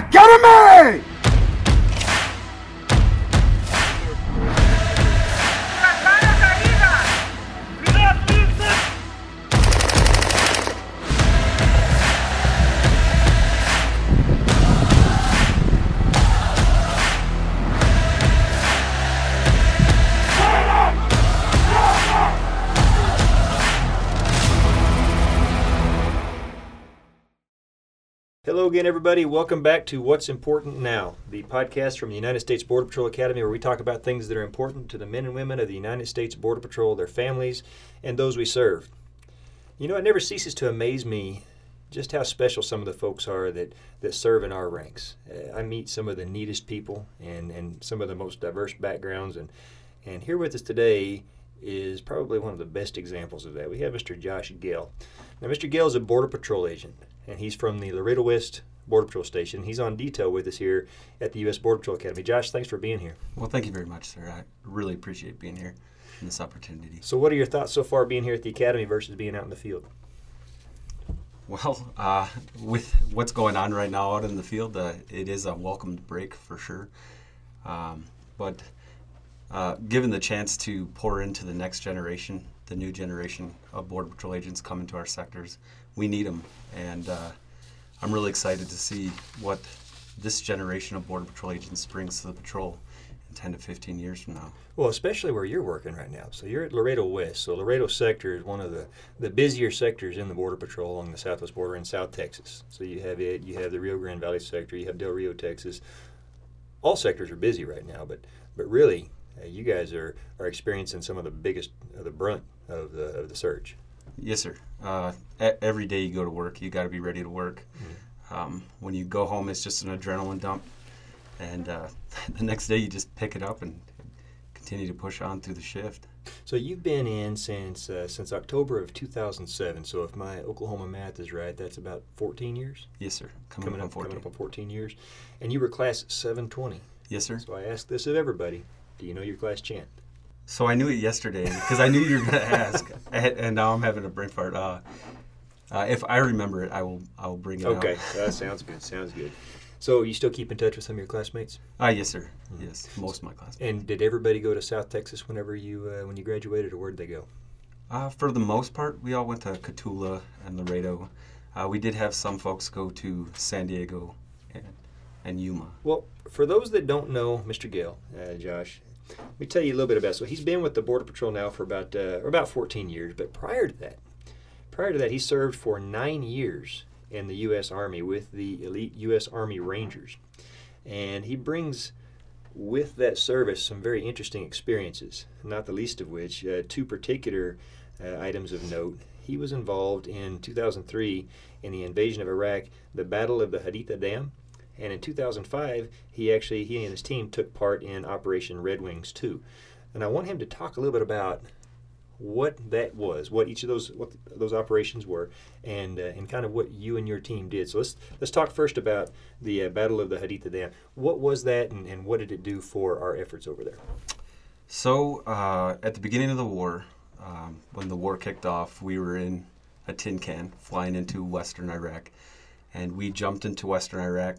Academy! Hello again, everybody. Welcome back to What's Important Now, the podcast from the United States Border Patrol Academy, where we talk about things that are important to the men and women of the United States Border Patrol, their families, and those we serve. You know, it never ceases to amaze me just how special some of the folks are that, that serve in our ranks. Uh, I meet some of the neatest people and, and some of the most diverse backgrounds, and, and here with us today is probably one of the best examples of that. We have Mr. Josh Gale. Now, Mr. Gale is a Border Patrol agent, and he's from the Laredo West Border Patrol Station. He's on detail with us here at the U.S. Border Patrol Academy. Josh, thanks for being here. Well, thank you very much, sir. I really appreciate being here and this opportunity. So, what are your thoughts so far being here at the Academy versus being out in the field? Well, uh, with what's going on right now out in the field, uh, it is a welcomed break for sure. Um, but uh, given the chance to pour into the next generation, the new generation of Border Patrol agents coming to our sectors, we need them. And uh, I'm really excited to see what this generation of Border Patrol agents brings to the patrol in 10 to 15 years from now. Well, especially where you're working right now. So you're at Laredo West. So Laredo sector is one of the, the busier sectors in the Border Patrol along the southwest border in South Texas. So you have it, you have the Rio Grande Valley sector, you have Del Rio, Texas. All sectors are busy right now, but but really, uh, you guys are, are experiencing some of the biggest, uh, the brunt of the of the surge. Yes, sir. Uh, every day you go to work, you got to be ready to work. Um, when you go home, it's just an adrenaline dump, and uh, the next day you just pick it up and continue to push on through the shift. So you've been in since uh, since October of 2007. So if my Oklahoma math is right, that's about 14 years. Yes, sir. Coming, Coming up, up, 14. coming up on 14 years, and you were class 720. Yes, sir. So I ask this of everybody: Do you know your class chant? So I knew it yesterday because I knew you were going to ask, and, now I'm having a brain fart. Uh, uh, if I remember it, I will. I will bring it up. Okay, that sounds good. Sounds good. So you still keep in touch with some of your classmates? Ah, yes, sir. Yes, most of my class. And did everybody go to South Texas whenever you uh, when you graduated, or where did they go? Uh, for the most part, we all went to Cotulla and Laredo. Uh, we did have some folks go to San Diego and, and Yuma. Well, for those that don't know Mr. Gale, uh, Josh, let me tell you a little bit about. So he's been with the Border Patrol now for about uh, about 14 years. But prior to that, prior to that, he served for nine years in the U.S. Army with the elite U.S. Army Rangers, and he brings with that service some very interesting experiences. Not the least of which, uh, two particular uh, items of note. He was involved in 2003 in the invasion of Iraq, the Battle of the Haditha Dam, and in 2005 he actually he and his team took part in Operation Red Wings 2. And I want him to talk a little bit about what that was, what each of those what those operations were, and uh, and kind of what you and your team did. So let's let's talk first about the uh, Battle of the Haditha Dam. What was that, and, and what did it do for our efforts over there? So, uh, at the beginning of the war, um, when the war kicked off, we were in a tin can flying into western Iraq. And we jumped into western Iraq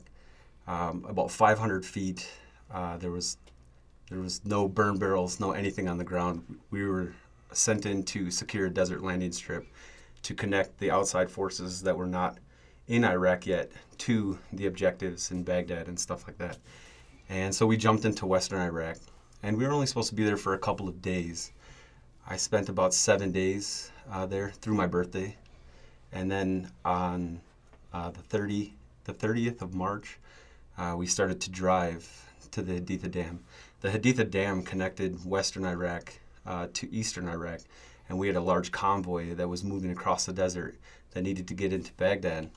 um, about 500 feet. Uh, there was there was no burn barrels, no anything on the ground. We were sent in to secure a desert landing strip to connect the outside forces that were not in Iraq yet to the objectives in Baghdad and stuff like that. And so we jumped into western Iraq and we were only supposed to be there for a couple of days. I spent about seven days uh, there through my birthday, and then on uh, the 30, the 30th of March, uh, we started to drive to the Haditha Dam. The Haditha Dam connected western Iraq uh, to eastern Iraq, and we had a large convoy that was moving across the desert that needed to get into Baghdad,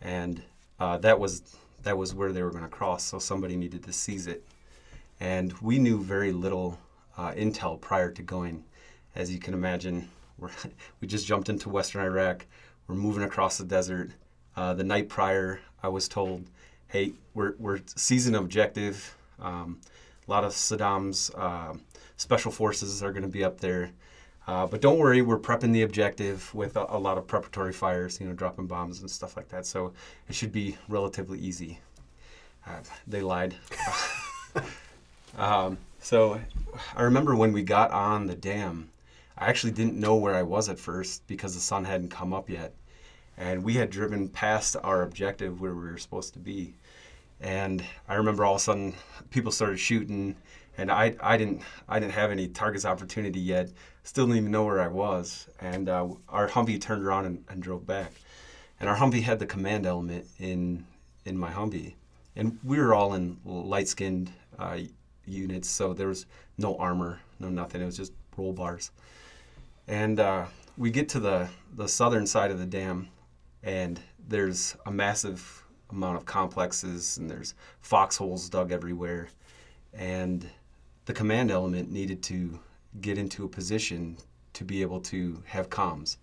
and uh, that was that was where they were going to cross. So somebody needed to seize it and we knew very little uh, intel prior to going. As you can imagine, we just jumped into Western Iraq. We're moving across the desert. Uh, the night prior, I was told, "Hey, we're we're seizing an objective. Um, a lot of Saddam's uh, special forces are going to be up there." Uh, but don't worry, we're prepping the objective with a, a lot of preparatory fires, you know, dropping bombs and stuff like that. So it should be relatively easy. Uh, they lied. um, so I remember when we got on the dam, I actually didn't know where I was at first because the sun hadn't come up yet. And we had driven past our objective where we were supposed to be. And I remember all of a sudden people started shooting and I, I didn't I didn't have any targets opportunity yet. Still didn't even know where I was. And uh, our Humvee turned around and, and drove back. And our Humvee had the command element in in my Humvee, and we were all in light skinned uh, units, so there was no armor, no nothing. It was just roll bars. And uh, we get to the the southern side of the dam, and there's a massive amount of complexes, and there's foxholes dug everywhere, and the command element needed to get into a position to be able to have comms.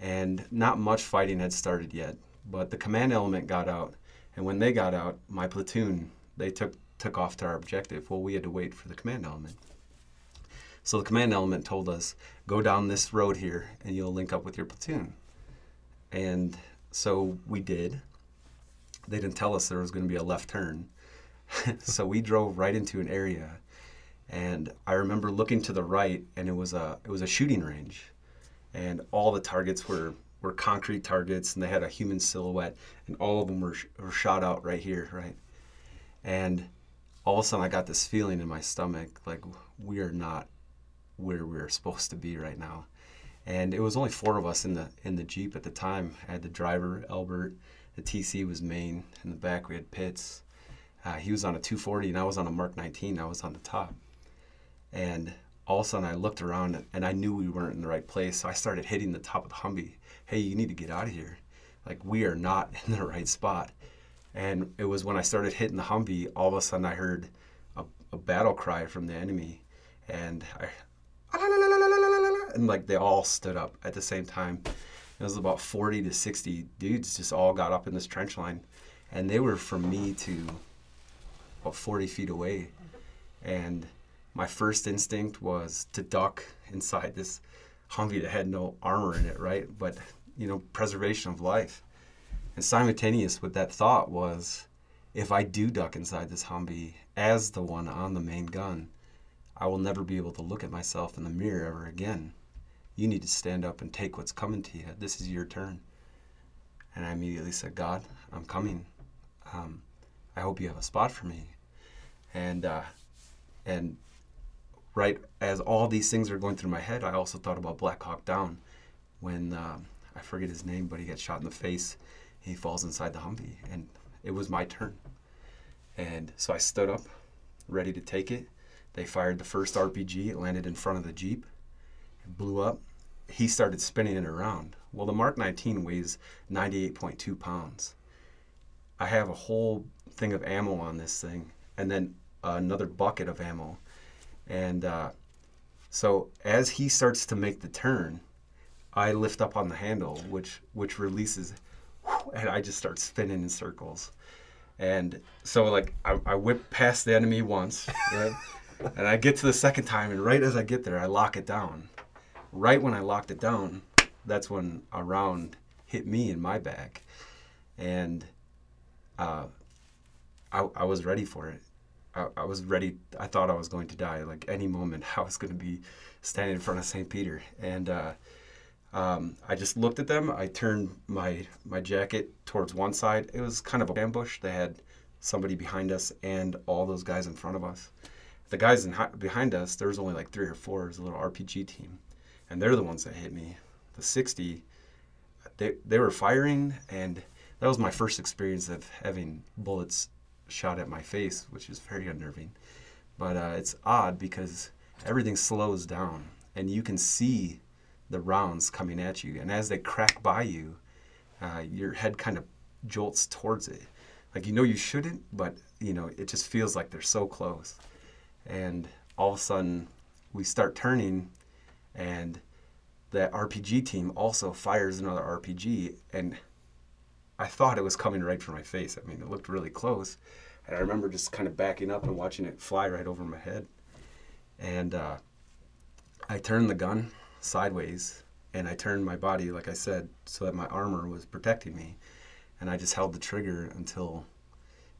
And not much fighting had started yet, but the command element got out. And when they got out, my platoon, they took, took off to our objective. Well, we had to wait for the command element. So the command element told us, go down this road here and you'll link up with your platoon. And so we did. They didn't tell us there was going to be a left turn. so we drove right into an area and I remember looking to the right, and it was a it was a shooting range, and all the targets were were concrete targets, and they had a human silhouette, and all of them were, were shot out right here, right, and all of a sudden I got this feeling in my stomach like we are not where we're supposed to be right now, and it was only four of us in the in the jeep at the time. I had the driver Albert, the TC was Maine, in the back we had Pitts. Uh, he was on a 240 and I was on a Mark 19. I was on the top. And all of a sudden I looked around and I knew we weren't in the right place. So I started hitting the top of the Humvee. Hey, you need to get out of here. Like we are not in the right spot. And it was when I started hitting the Humvee, all of a sudden I heard a, a battle cry from the enemy. And I, and like they all stood up at the same time. It was about 40 to 60 dudes just all got up in this trench line. And they were from me to about 40 feet away. And my first instinct was to duck inside this Humvee that had no armor in it, right? But, you know, preservation of life. And simultaneous with that thought was if I do duck inside this Humvee as the one on the main gun, I will never be able to look at myself in the mirror ever again. You need to stand up and take what's coming to you. This is your turn. And I immediately said, God, I'm coming. Um, I hope you have a spot for me. And uh, and right as all these things are going through my head, I also thought about Black Hawk Down when um, I forget his name, but he gets shot in the face. He falls inside the Humvee, and it was my turn. And so I stood up, ready to take it. They fired the first RPG. It landed in front of the Jeep. Blew up. He started spinning it around. Well, the Mark 19 weighs 98.2 pounds. I have a whole thing of ammo on this thing, and then another bucket of ammo and uh, so as he starts to make the turn, I lift up on the handle, which which releases, and I just start spinning in circles. And so like I, I whip past the enemy once, right? and I get to the second time, and right as I get there, I lock it down. Right when I locked it down, that's when a round hit me in my back, and uh, I, I was ready for it. I, I, was ready. I thought I was going to die. Like any moment, I was going to be standing in front of St. Peter. And uh, um, I just looked at them. I turned my my jacket towards one side. It was kind of an ambush. They had somebody behind us and all those guys in front of us. The guys in, behind us, there was only like three or four. It was a little RPG team, and they're the ones that hit me. The 60, they they were firing, and that was my first experience of having bullets shot at my face, which is very unnerving. But uh, it's odd because everything slows down and you can see the rounds coming at you. And as they crack by you, uh, your head kind of jolts towards it. Like you know you shouldn't, but you know it just feels like they're so close. And all of a sudden, we start turning, and that RPG team also fires another RPG, and I thought it was coming right for my face. I mean, it looked really close. And I remember just kind of backing up and watching it fly right over my head. And uh, I turned the gun sideways and I turned my body, like I said, so that my armor was protecting me. And I just held the trigger until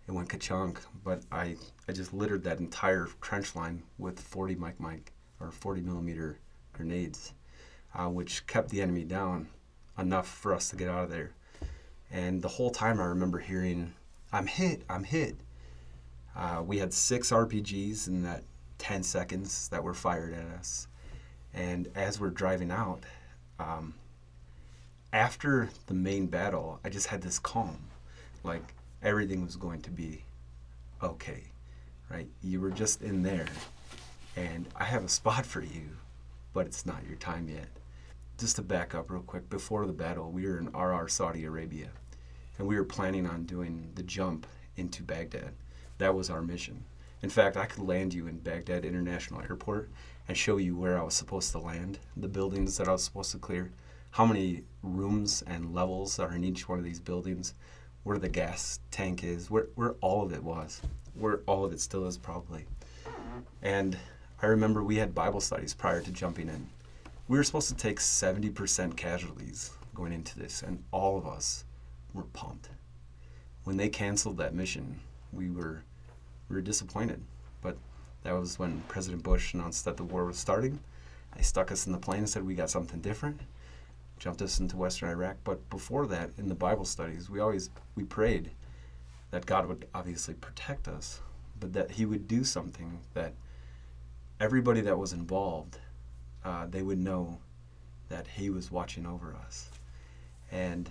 it went ka-chunk. But I, I just littered that entire trench line with 40 mic mic or 40 millimeter grenades, uh, which kept the enemy down enough for us to get out of there. And the whole time I remember hearing, I'm hit, I'm hit. Uh, we had six RPGs in that 10 seconds that were fired at us. And as we're driving out, um, after the main battle, I just had this calm. Like everything was going to be okay, right? You were just in there, and I have a spot for you, but it's not your time yet. Just to back up real quick, before the battle, we were in Arar, Saudi Arabia, and we were planning on doing the jump into Baghdad. That was our mission. In fact, I could land you in Baghdad International Airport and show you where I was supposed to land, the buildings that I was supposed to clear, how many rooms and levels are in each one of these buildings, where the gas tank is, where, where all of it was, where all of it still is probably. And I remember we had Bible studies prior to jumping in. We were supposed to take 70% casualties going into this, and all of us were pumped. When they canceled that mission, we were we were disappointed. But that was when President Bush announced that the war was starting. They stuck us in the plane and said we got something different, jumped us into Western Iraq. But before that, in the Bible studies, we always we prayed that God would obviously protect us, but that He would do something that everybody that was involved, uh, they would know that He was watching over us. And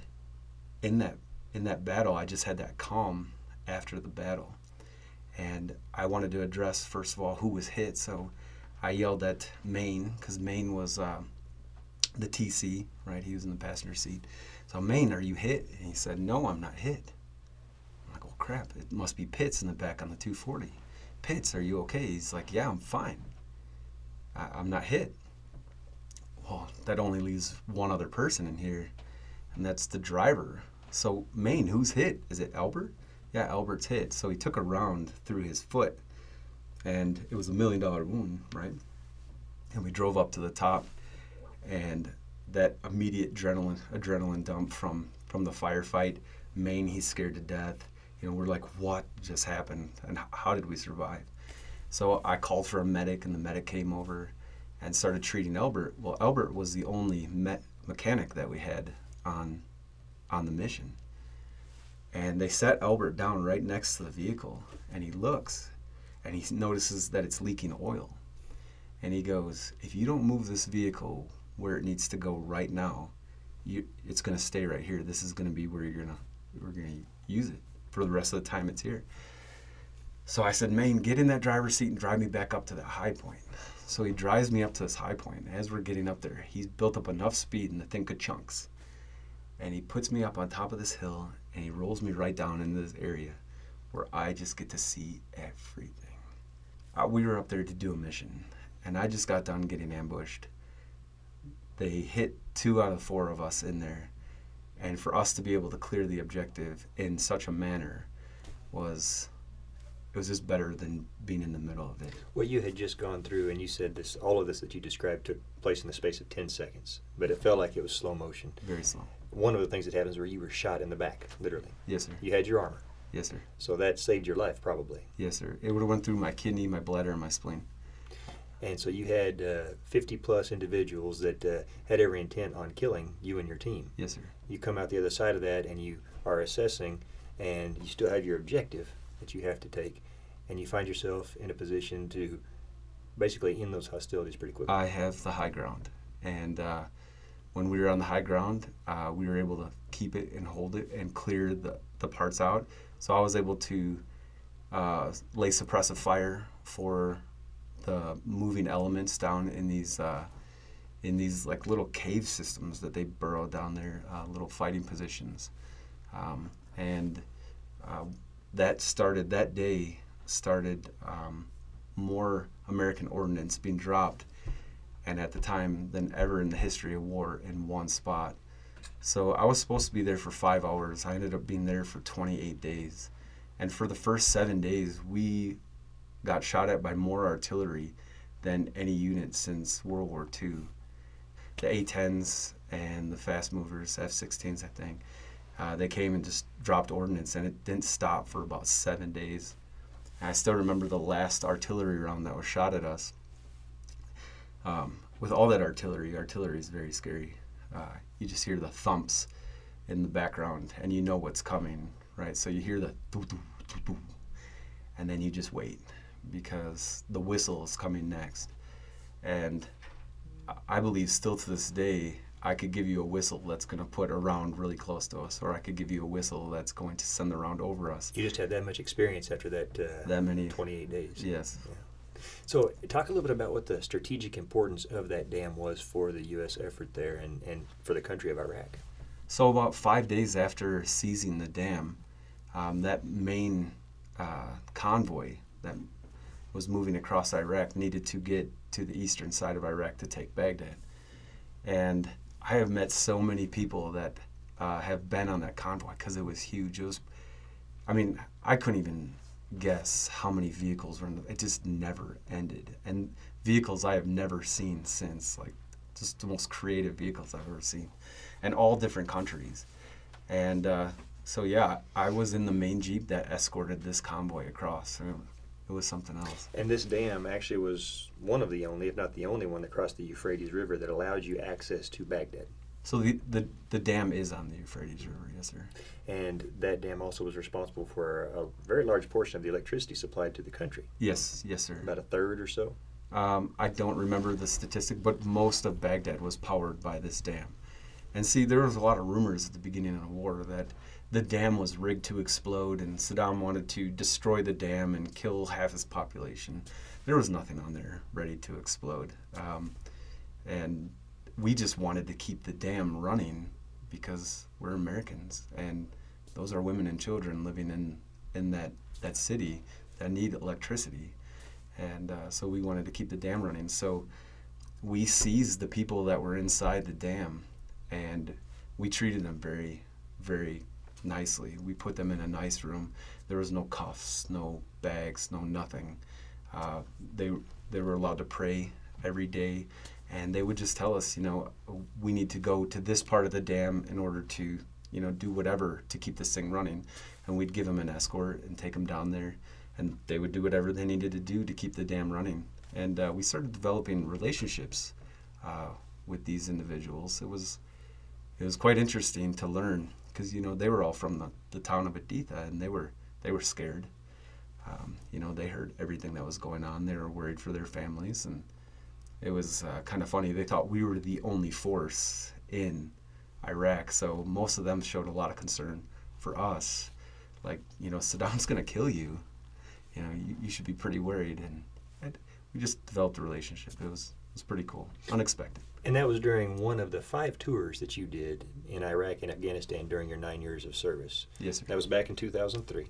in that in that battle, I just had that calm after the battle and I wanted to address first of all who was hit. So I yelled at Maine because Maine was uh, the TC, right? He was in the passenger seat. So Maine, are you hit? And he said, No, I'm not hit. I'm like, Well, crap! It must be Pitts in the back on the 240. Pitts, are you okay? He's like, Yeah, I'm fine. I- I'm not hit. Well, that only leaves one other person in here, and that's the driver. So Maine, who's hit? Is it Albert? yeah, Albert's hit. So he took a round through his foot, and it was a million dollar wound, right? And we drove up to the top, and that immediate adrenaline adrenaline dump from from the firefight. Maine, he's scared to death. You know, we're like, what just happened, and how did we survive? So I called for a medic, and the medic came over and started treating Albert. Well, Albert was the only me- mechanic that we had on on the mission and they set Albert down right next to the vehicle, and he looks, and he notices that it's leaking oil. And he goes, If you don't move this vehicle where it needs to go right now, you, it's going to stay right here. This is going to be where you're going to we're going to use it for the rest of the time it's here. So I said, Maine, get in that driver's seat and drive me back up to that high point. So he drives me up to this high point. As we're getting up there, he's built up enough speed and the thing could chunks. And he puts me up on top of this hill and he rolls me right down into this area where I just get to see everything. Uh, we were up there to do a mission, and I just got done getting ambushed. They hit two out of four of us in there, and for us to be able to clear the objective in such a manner was it was just better than being in the middle of it. Well, you had just gone through, and you said this. All of this that you described took place in the space of ten seconds, but it felt like it was slow motion. Very slow. One of the things that happens where you were shot in the back, literally. Yes, sir. You had your armor, Yes, sir. so that saved your life probably. Yes, sir. It would have went through my kidney, my bladder, and my spleen. And so you had uh, 50 plus individuals that uh, had every intent on killing you and your team. Yes, sir. You come out the other side of that and you are assessing, and you still have your objective that you have to take, and you find yourself in a position to basically end those hostilities pretty quickly. I have the high ground, and uh, when we were on the high ground, uh, we were able to keep it and hold it and clear the, the parts out. So I was able to uh, lay suppressive fire for the moving elements down in these uh, in these like little cave systems that they burrow down there, uh, little fighting positions, um, and uh, that started that day started um, more American ordnance being dropped and at the time than ever in the history of war in one spot. So I was supposed to be there for five hours. I ended up being there for 28 days. And for the first seven days, we got shot at by more artillery than any unit since World War II. The A 10s and the fast movers, F 16s, I think, Uh, they came and just dropped ordnance, and it didn't stop for about seven days. And I still remember the last artillery round that was shot at us. Um, with all that artillery, artillery is very scary. Uh, you just hear the thumps in the background, and you know what's coming, right? So you hear the and then you just wait because the whistle is coming next. And I believe still to this day, I could give you a whistle that's going to put a round really close to us, or I could give you a whistle that's going to send the round over us. You just had that much experience after that. Uh, That many. 28 days. Yes. So, talk a little bit about what the strategic importance of that dam was for the U.S. effort there and, and for the country of Iraq. So about five days after seizing the dam, um, that main uh, convoy that was moving across Iraq needed to get to the eastern side of Iraq to take Baghdad. And I have met so many people that uh, have been on that convoy because it was huge. It was, I mean, I couldn't even guess how many vehicles were in the, it just never ended. And vehicles I have never seen since, like just the most creative vehicles I've ever seen, and all different countries. And uh, so, yeah, I was in the main Jeep that escorted this convoy across. It, was something else. And this dam actually was one of the only, if not the only one, that crossed the Euphrates River that allowed you access to Baghdad. So the, the, the dam is on the Euphrates River, yes, sir. And that dam also was responsible for a very large portion of the electricity supplied to the country, Yes, yes, sir. about a third or so. Um, I don't remember the statistic, but most of Baghdad was powered by this dam. And see, there was a lot of rumors at the beginning of the war that the dam was rigged to explode and Saddam wanted to destroy the dam and kill half his population. There was nothing on there ready to explode. Um, and we just wanted to keep the dam running because we're Americans and those are women and children living in, in that, that city that need electricity and uh, so we wanted to keep the dam running. So we seized the people that were inside the dam, and we treated them very, very nicely. We put them in a nice room. There was no cuffs, no bags, no nothing. Uh, they they were allowed to pray every day, and they would just tell us, you know, we need to go to this part of the dam in order to, you know, do whatever to keep this thing running, and we'd give them an escort and take them down there and they would do whatever they needed to do to keep the dam running. And uh, we started developing relationships uh, with these individuals. It was it was quite interesting to learn because you know they were all from the, the town of Haditha and they were they were scared. Um, you know they heard everything that was going on. They were worried for their families, and it was uh, kind of funny. They thought we were the only force in Iraq, so most of them showed a lot of concern for us. Like you know Saddam's to kill you you know, you, you should be pretty worried. And it, we just developed a relationship. It was was pretty cool, unexpected. And that was during one of the five tours that you did in Iraq and Afghanistan during your nine years of service. Yes, sir. That was back in 2003.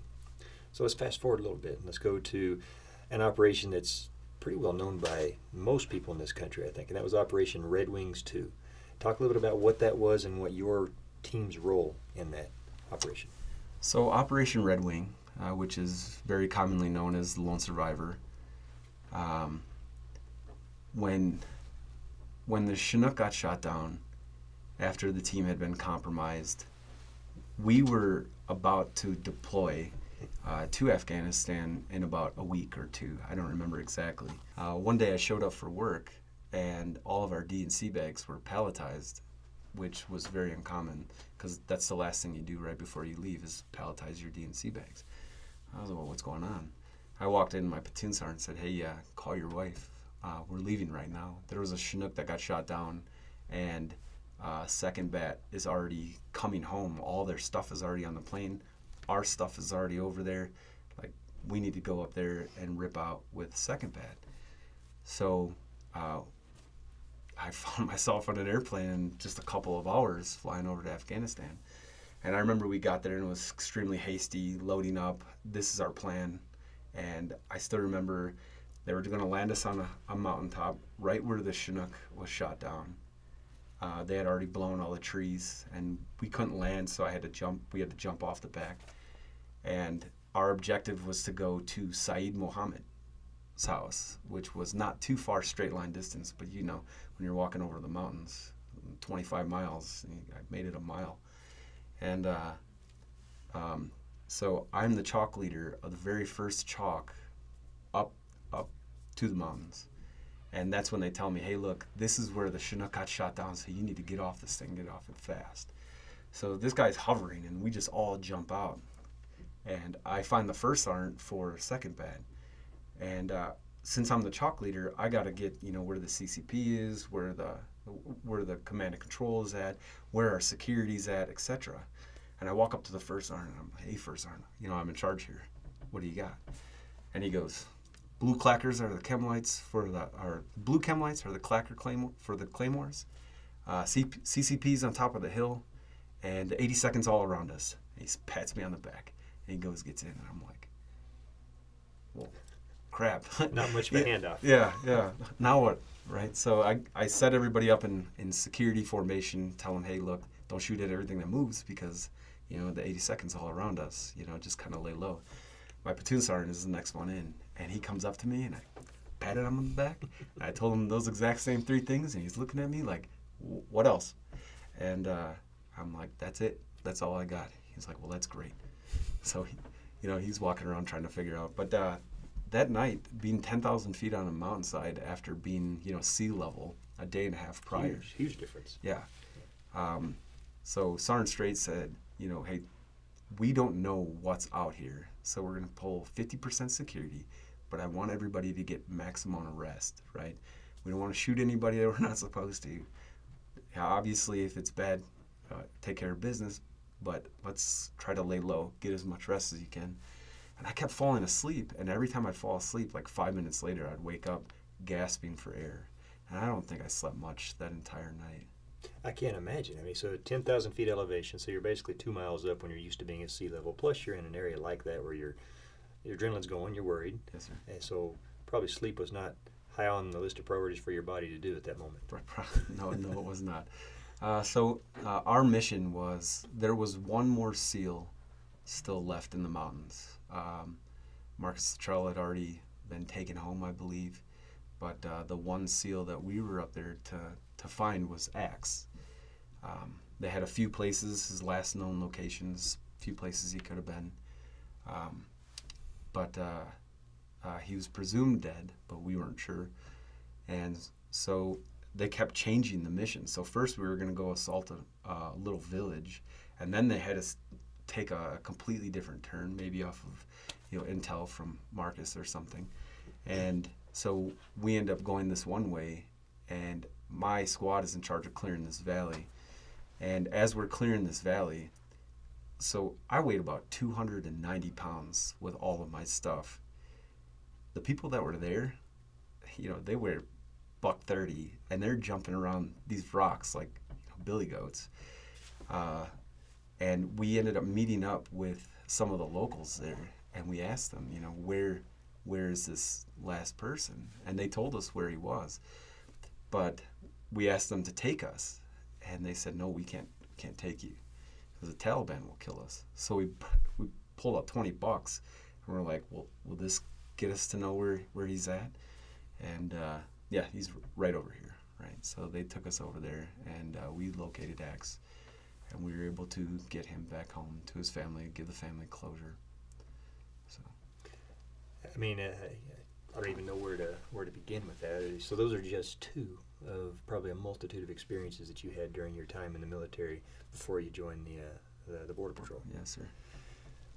So let's fast forward a little bit. Let's go to an operation that's pretty well known by most people in this country, I think, and that was Operation Red Wings 2. Talk a little bit about what that was and what your team's role in that operation. So Operation Red Wing uh, which is very commonly known as the lone survivor. Um, when when the Chinook got shot down after the team had been compromised, we were about to deploy uh, to Afghanistan in about a week or two. I don't remember exactly. Uh, one day I showed up for work, and all of our D and C bags were palletized, which was very uncommon because that's the last thing you do right before you leave is palletize your D and C bags. I was like, well, what's going on? I walked in my platoon sergeant and said, hey, uh, call your wife. Uh, we're leaving right now. There was a Chinook that got shot down, and uh, second bat is already coming home. All their stuff is already on the plane. Our stuff is already over there. Like, we need to go up there and rip out with second bat. So uh, I found myself on an airplane in just a couple of hours flying over to Afghanistan. And I remember we got there and it was extremely hasty, loading up. This is our plan. And I still remember they were going to land us on a, a mountaintop right where the Chinook was shot down. Uh, they had already blown all the trees and we couldn't land, so I had to jump. We had to jump off the back. And our objective was to go to Saeed Mohammed's house, which was not too far straight line distance, but you know, when you're walking over the mountains, 25 miles, I made it a mile and uh, um, so I'm the chalk leader of the very first chalk to the mountains. And that's when they tell me, hey, look, this is where the Chinook got shot down, so you need to get off this thing, get off it fast. So this guy's hovering, and we just all jump out. And I find the first sergeant for second bat. And uh, since I'm the chalk leader, I got to get, you know, where the CCP is, where the where the command and control is at, where our security's at, etc. And I walk up to the first sergeant, and I'm like, hey, first sergeant, you know, I'm in charge here. What do you got? And he goes, blue clackers are the chem lights for the, or blue chem lights are the clacker claim for the claymores. Uh, C- CCP's on top of the hill, and 80 seconds all around us. And he pats me on the back, and he goes, gets in, and I'm like, well, crap. Not much of a yeah, handoff. Yeah, yeah. Now what? Right. So I, I set everybody up in, in security formation, tell them, hey, look, don't shoot at everything that moves because, you know, the 80 seconds all around us, you know, just kind of lay low. My platoon sergeant is the next one in, and he comes up to me and I patted him on the back. I told him those exact same three things, and he's looking at me like, what else? And uh, I'm like, that's it. That's all I got. He's like, well, that's great. So, he, you know, he's walking around trying to figure out. But uh, that night, being 10,000 feet on a mountainside after being, you know, sea level a day and a half prior. Huge, huge difference. Yeah. Um, so Sarn Strait said, you know, hey, we don't know what's out here, so we're going to pull 50% security, but I want everybody to get maximum rest, right? We don't want to shoot anybody that we're not supposed to. Obviously, if it's bad, uh, take care of business, but let's try to lay low, get as much rest as you can. And I kept falling asleep, and every time I'd fall asleep, like five minutes later, I'd wake up gasping for air. And I don't think I slept much that entire night. I can't imagine. I mean, so 10,000 feet elevation, so you're basically two miles up when you're used to being at sea level. Plus, you're in an area like that where your your adrenaline's going, you're worried, Yes, sir. and so probably sleep was not high on the list of priorities for your body to do at that moment. No, no, it was not. Uh, so uh, our mission was there was one more seal still left in the mountains. Um, Marcus Luttrell had already been taken home, I believe, but uh, the one seal that we were up there to to find was Axe. Um, they had a few places, his last known locations, a few places he could have been, um, but uh, uh, he was presumed dead, but we weren't sure, and so they kept changing the mission. So first we were going to go assault a uh, little village, and then they had us take a completely different turn, maybe off of you know intel from Marcus or something. And so we end up going this one way, and my squad is in charge of clearing this valley. And as we're clearing this valley, so I weighed about 290 pounds with all of my stuff. The people that were there, you know, they were buck 30 and they're jumping around these rocks like you know, billy goats. Uh, and we ended up meeting up with some of the locals there and we asked them, you know, where where is this last person? And they told us where he was. But we asked them to take us and they said, no, we can't can't take you the Taliban will kill us. So we we pulled out 20 bucks and we're like, well, will this get us to know where, where he's at? And uh, yeah, he's right over here, right? So they took us over there, and uh, we located Axe, and we were able to get him back home to his family, give the family closure. So I mean, uh, I don't even know where to where to begin with that. So those are just two of probably a multitude of experiences that you had during your time in the military before you joined the uh, the, the border patrol. yes, sir.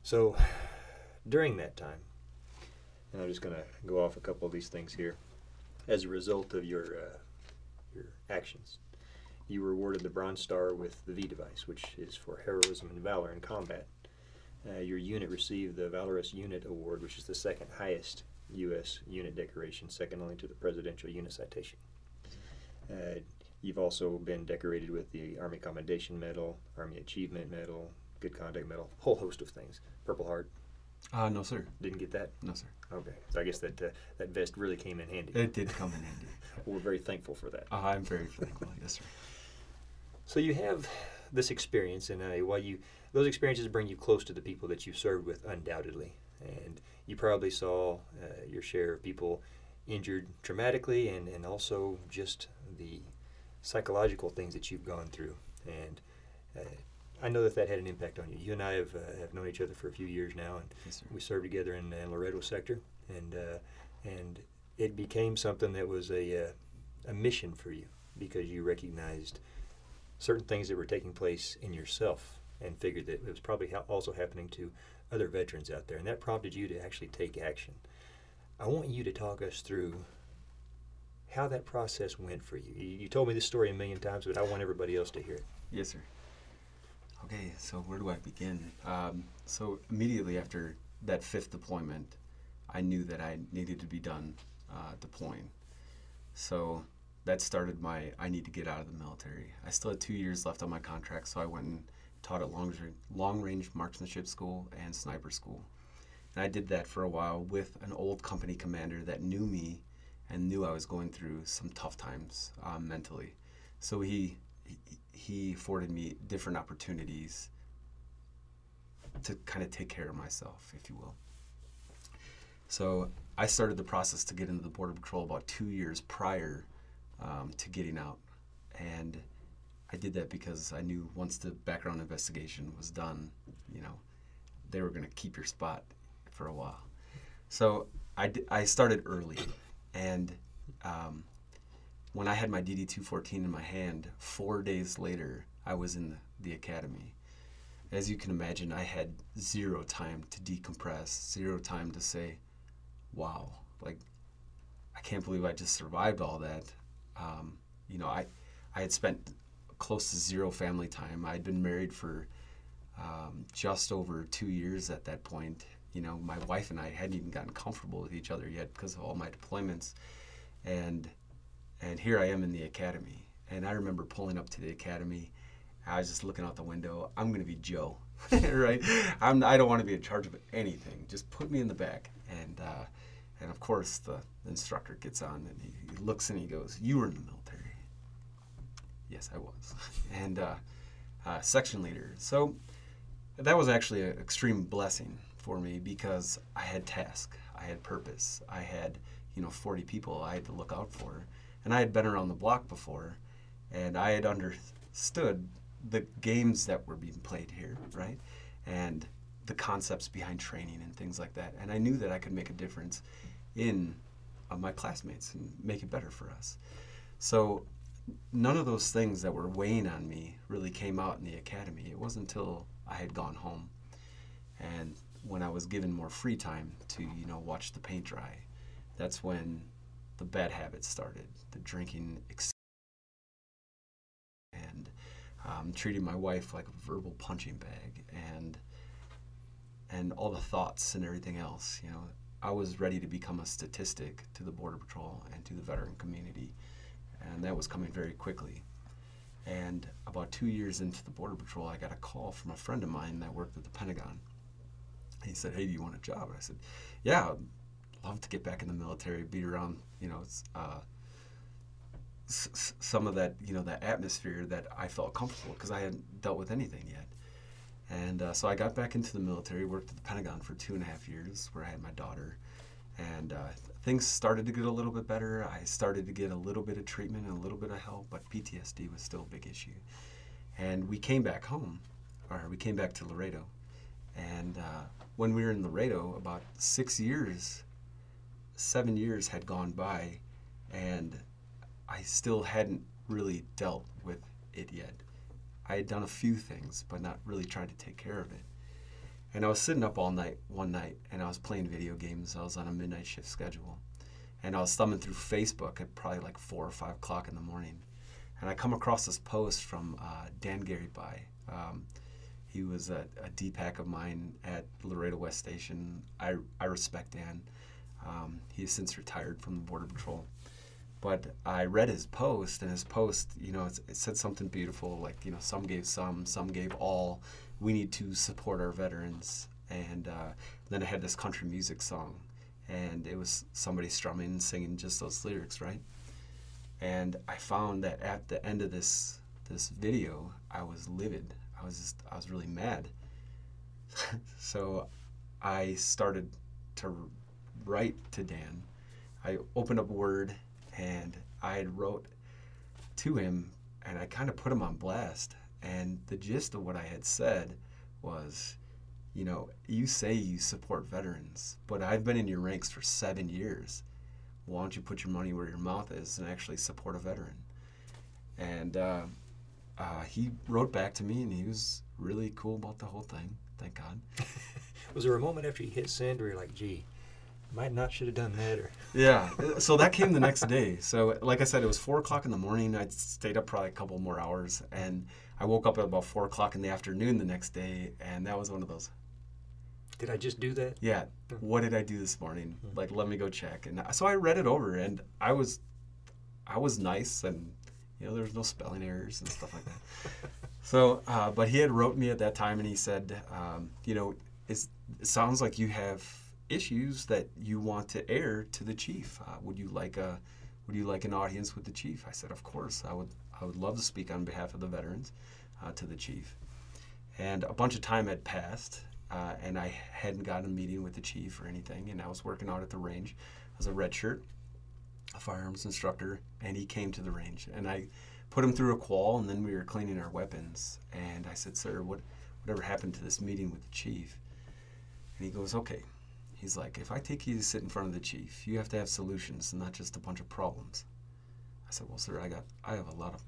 So during that time, and I'm just going to go off a couple of these things here. As a result of your uh, your actions, you were awarded the Bronze Star with the V device, which is for heroism and valor in combat. Uh, your unit received the Valorous Unit Award, which is the second highest U.S. unit decoration, second only to the Presidential Unit Citation. Uh, you've also been decorated with the Army Commendation Medal, Army Achievement Medal, Good Conduct Medal, whole host of things. Purple Heart, Uh, no, sir. didn't get that. No, sir. Okay, so I guess that uh, that vest really came in handy. It did come in handy. We're very thankful for that. Uh, I'm very thankful. Yes, sir. So you have this experience, and uh, while you those experiences bring you close to the people that you served with, undoubtedly, and you probably saw uh, your share of people injured traumatically, and and also just the psychological things that you've gone through, and uh, I know that that had an impact on you. You and I have uh, have known each other for a few years now, and Yes, we served together in the Laredo sector, and uh, and it became something that was a uh, a mission for you because you recognized certain things that were taking place in yourself and figured that it was probably ha- also happening to other veterans out there, and that prompted you to actually take action. I want you to talk us through how that process went for you. You, told me this story a million times, but I want everybody else to hear it. Yes, sir. Okay, so where do I begin? Um, so immediately after that fifth deployment, I knew that I needed to be done uh, deploying. So that started my I need to get out of the military. I still had two years left on my contract, so I went and taught at long, long range marksmanship school and sniper school. And I did that for a while with an old company commander that knew me and knew I was going through some tough times um, mentally. So he, he afforded me different opportunities to kind of take care of myself, if you will. So I started the process to get into the Border Patrol about two years prior um, to getting out. And I did that because I knew once the background investigation was done, you know, they were going to keep your spot for a while. So I, I started early. And um, when I had my DD 214 in my hand, four days later, I was in the, the academy. As you can imagine, I had zero time to decompress, zero time to say, wow, like, I can't believe I just survived all that. Um, you know, I, I had spent close to zero family time. I'd been married for um, just over two years at that point. You know, my wife and I hadn't even gotten comfortable with each other yet because of all my deployments. And and here I am in the academy. And I remember pulling up to the academy. I was just looking out the window. I'm going to be Joe, right? I'm, I don't want to be in charge of anything. Just put me in the back. And uh, and of course the, instructor gets on and he, he looks and he goes, "You were in the military." Yes, I was. and uh, uh, section leader. So that was actually an extreme blessing for me because I had task, I had purpose, I had you know 40 people I had to look out for, and I had been around the block before, and I had understood the games that were being played here, right, and the concepts behind training and things like that, and I knew that I could make a difference in uh, my classmates and make it better for us. So none of those things that were weighing on me really came out in the academy. It wasn't until I had gone home and when I was given more free time to, you know, watch the paint dry. That's when the bad habits started, the drinking and um, treating my wife like a verbal punching bag and and all the thoughts and everything else, you know. I was ready to become a statistic to the Border Patrol and to the veteran community and that was coming very quickly. And about two years into the Border Patrol, I got a call from a friend of mine that worked at the Pentagon. He said, "Hey, do you want a job?" I said, "Yeah, I'd love to get back in the military, be around, you know, uh, s- some of that, you know, that atmosphere that I felt comfortable because I hadn't dealt with anything yet." And uh, so I got back into the military, worked at the Pentagon for two and a half years, where I had my daughter, and uh, things started to get a little bit better. I started to get a little bit of treatment and a little bit of help, but PTSD was still a big issue. And we came back home, or we came back to Laredo. And uh, when we were in Laredo, about six years, seven years had gone by, and I still hadn't really dealt with it yet. I had done a few things, but not really tried to take care of it. And I was sitting up all night one night and I was playing video games. I was on a midnight shift schedule. And I was thumbing through Facebook at probably like four or five o'clock in the morning. And I come across this post from uh, Dan Garibay. Um, he was a, a DPAC of mine at Laredo West Station. I, I respect Dan. Um, he has since retired from the Border Patrol. But I read his post, and his post, you know, it, it said something beautiful like, you know, some gave some, some gave all we need to support our veterans. And uh, then it had this country music song, and it was somebody strumming and singing just those lyrics, right? And I found that at the end of this this video, I was livid. Was just I was really mad. so I started to write to Dan. I opened up Word and I had wrote to him and I kind of put him on blast And the gist of what I had said was, you know, you say you support veterans, but I've been in your ranks for seven years. Why don't you put your money where your mouth is and actually support a veteran? And uh, uh, he wrote back to me, and he was really cool about the whole thing. Thank God. Was there a moment after you hit send where you're like, gee, might not should have done that or Yeah. Uh, so that came the next day. So like I said, it was four o'clock in the morning. I stayed up probably a couple more hours, and I woke up at about four o'clock in the afternoon the next day, and that was one of those. did I just do that? Yeah. What did I do this morning? Hmm. Like, let me go check. And uh, so I read it over, and I was, I was nice, and you know, there was no spelling errors and stuff like that. so, uh, but he had wrote me at that time, and he said, um, you know, it sounds like you have issues that you want to air to the chief. Uh, would you like a, would you like an audience with the chief? I said, of course. I would, I would love to speak on behalf of the veterans uh, to the chief. And a bunch of time had passed, uh, and I hadn't gotten a meeting with the chief or anything. And I was working out at the range as a red shirt, a firearms instructor, and he came to the range. And I put him through a qual, and then we were cleaning our weapons. And I said, Sir, what, whatever happened to this meeting with the chief? And he goes, Okay. He's like, If I take you to sit in front of the chief, you have to have solutions and not just a bunch of problems. I said, Well, sir, I got I have a lot of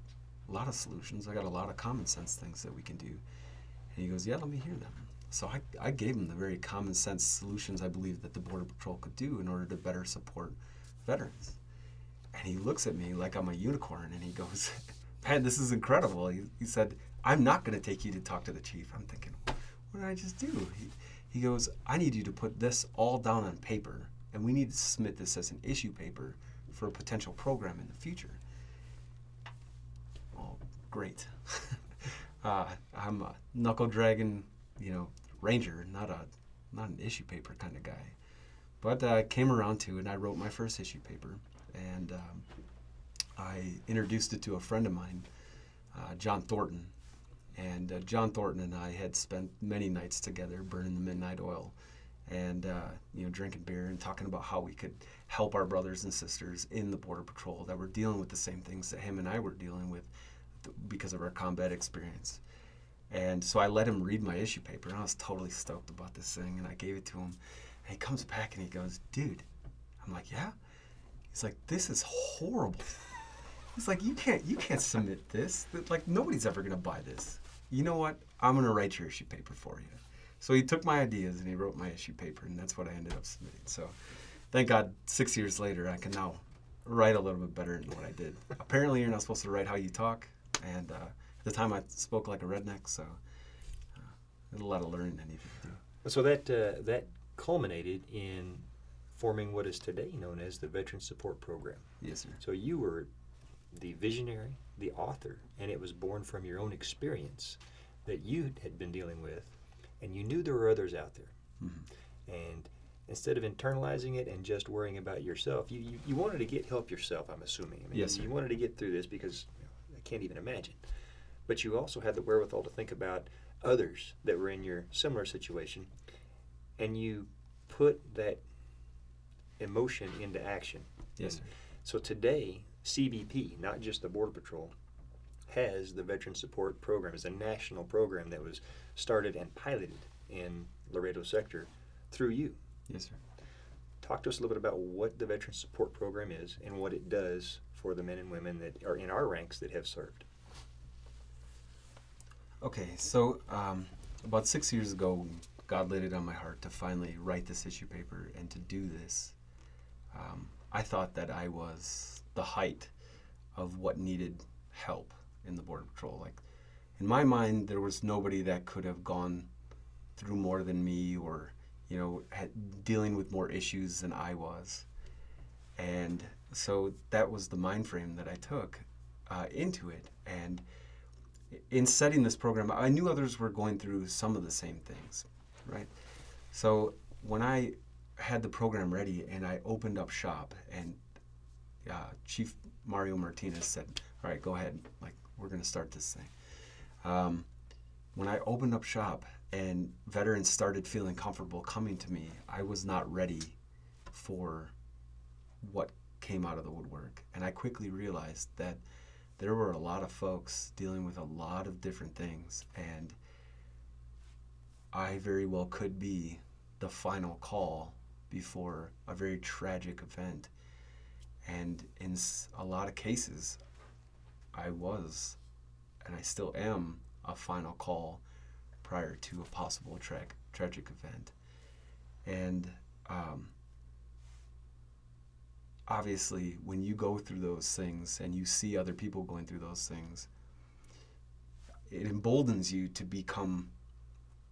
a lot of solutions. I got a lot of common sense things that we can do. And he goes, Yeah, let me hear them. So I, I gave him the very common sense solutions I believe that the Border Patrol could do in order to better support veterans. And he looks at me like I'm a unicorn and he goes, Man, this is incredible. He, he said, I'm not going to take you to talk to the chief. I'm thinking, What did I just do? He, he goes, I need you to put this all down on paper and we need to submit this as an issue paper for a potential program in the future. Oh, great. uh, I'm a knuckle dragon, you know, ranger, not a not an issue paper kind of guy. But I uh, came around to and I wrote my first issue paper, and um, I introduced it to a friend of mine, uh, John Thornton, and uh, John Thornton and I had spent many nights together burning the midnight oil, and uh, you know drinking beer and talking about how we could help our brothers and sisters in the border patrol that were dealing with the same things that him and I were dealing with th- because of our combat experience. And so I let him read my issue paper, and I was totally stoked about this thing. And I gave it to him, and he comes back and he goes, "Dude," I'm like, "Yeah." He's like, "This is horrible." It's like, "You can't, you can't submit this. Like nobody's ever gonna buy this." You know what? I'm gonna write your issue paper for you. So he took my ideas and he wrote my issue paper, and that's what I ended up submitting. So, thank God, six years later, I can now write a little bit better than what I did. Apparently, you're not supposed to write how you talk, and uh, at the time I spoke like a redneck, so uh, a lot of learning I needed to do. So that uh, that culminated in forming what is today known as the Veteran Support Program. Yes, sir. So you were the visionary, the author, and it was born from your own experience that you had been dealing with, and you knew there were others out there. Mhm. And instead of internalizing it and just worrying about yourself, you, you, you wanted to get help yourself, I'm assuming. I mean, Yes, sir. You wanted to get through this because you know, I can't even imagine. But you also had the wherewithal to think about others that were in your similar situation, and you put that emotion into action. Yes, sir. So today, CBP, not just the Border Patrol, has the Veteran Support Program. It's a national program that was started and piloted in Laredo sector through you. Yes, sir. Talk to us a little bit about what the Veteran Support Program is and what it does for the men and women that are in our ranks that have served. Okay, so um, about six years ago, God laid it on my heart to finally write this issue paper and to do this. Um, I thought that I was the height of what needed help in the Border Patrol. Like, in my mind, there was nobody that could have gone through more than me or, you know, had, dealing with more issues than I was. And so that was the mind frame that I took uh, into it. And in setting this program, I knew others were going through some of the same things, right? So when I had the program ready and I opened up shop, and uh, Chief Mario Martinez said, "All right, go ahead. Like we're going to start this thing." Um, when I opened up shop and veterans started feeling comfortable coming to me, I was not ready for what came out of the woodwork, and I quickly realized that there were a lot of folks dealing with a lot of different things, and I very well could be the final call before a very tragic event. And in a lot of cases, I was, and I still am, a final call prior to a possible tra- tragic event. And um, obviously, when you go through those things and you see other people going through those things, it emboldens you to become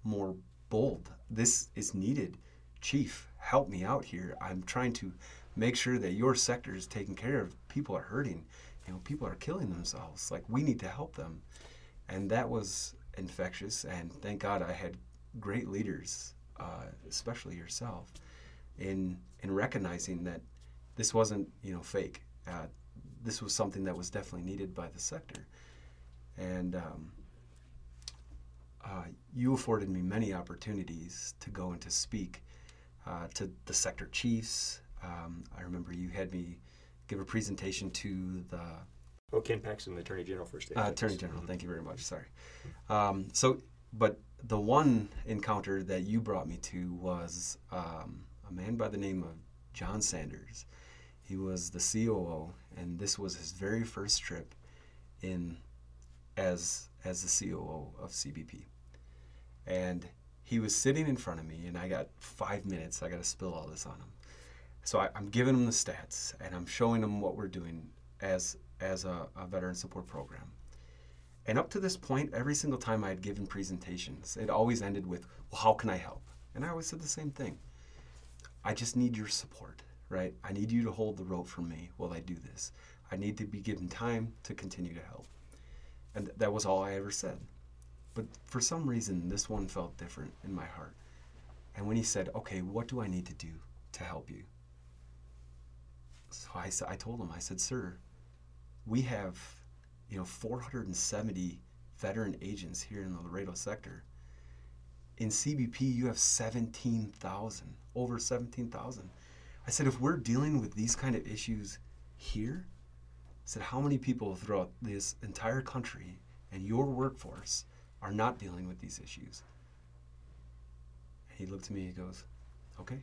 more bold. This is needed. Chief, help me out here. I'm trying to make sure that your sector is taken care of. People are hurting. You know, people are killing themselves. Like we need to help them. And that was infectious. And thank God I had great leaders, uh, especially yourself, in in recognizing that this wasn't you know fake. Uh, this was something that was definitely needed by the sector. And um, uh, you afforded me many opportunities to go and to speak uh, to the sector chiefs. Um, I remember you had me give a presentation to the Oh, Ken Paxton, the Attorney General for state. uh, Attorney General. Thank you very much. Sorry. Um, so, but the one encounter that you brought me to was um, a man by the name of John Sanders. He was the COO, and this was his very first trip in as as the COO of CBP. And he was sitting in front of me, and I got five minutes. I got to spill all this on him. So I, I'm giving him the stats, and I'm showing him what we're doing as as a, a veteran support program. And up to this point, every single time I had given presentations, it always ended with, "Well, how can I help?" And I always said the same thing. I just need your support, right? I need you to hold the rope for me while I do this. I need to be given time to continue to help. And th- that was all I ever said. But for some reason, this one felt different in my heart. And when he said, okay, what do I need to do to help you? So I, I told him, I said, sir, we have, you know, 470 veteran agents here in the Laredo sector. In CBP, you have 17,000, over 17,000. I said, if we're dealing with these kind of issues here, I said, how many people throughout this entire country and your workforce are not dealing with these issues? And he looked at me, he goes, okay,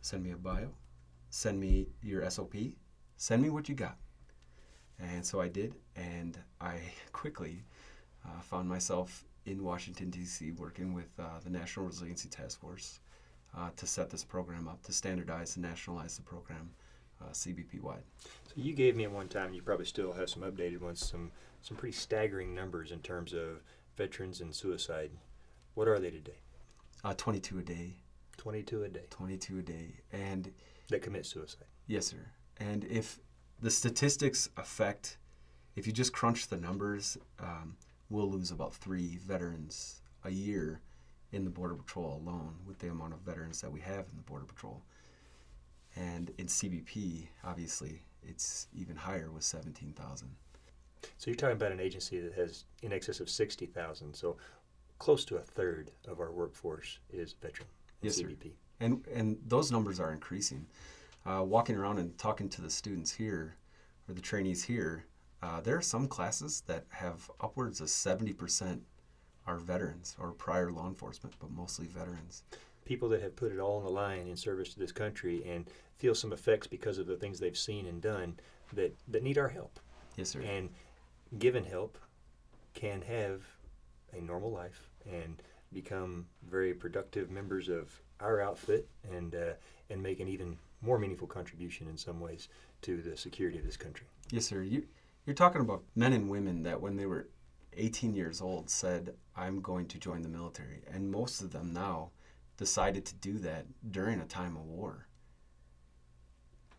send me a bio, send me your SOP, send me what you got. And so I did, and I quickly uh, found myself in Washington, D.C., working with uh, the National Resiliency Task Force uh, to set this program up, to standardize and nationalize the program uh, CBP wide. So you gave me at one time. You probably still have some updated ones. Some some pretty staggering numbers in terms of veterans and suicide. What are they today? Uh, 22 a day, Twenty-two a day 22 a day. And that commit suicide. yes, sir. And if the statistics affect, if you just crunch the numbers, um, we'll lose about three veterans a year in the Border Patrol alone with the amount of veterans that we have in the Border Patrol. And in CBP, obviously, it's even higher with 17,000. So you're talking about an agency that has in excess of sixty thousand. So close to a third of our workforce is veteran. Yes, sir. And and those numbers are increasing. Uh, walking around and talking to the students here, or the trainees here, uh, there are some classes that have upwards of seventy percent are veterans or prior law enforcement, but mostly veterans. People that have put it all on the line in service to this country and feel some effects because of the things they've seen and done that, that need our help. Yes, sir. and given help can have a normal life and become very productive members of our outfit and uh, and make an even more meaningful contribution in some ways to the security of this country. Yes, sir. You, you're talking about men and women that when they were 18 years old said, I'm going to join the military. And most of them now decided to do that during a time of war.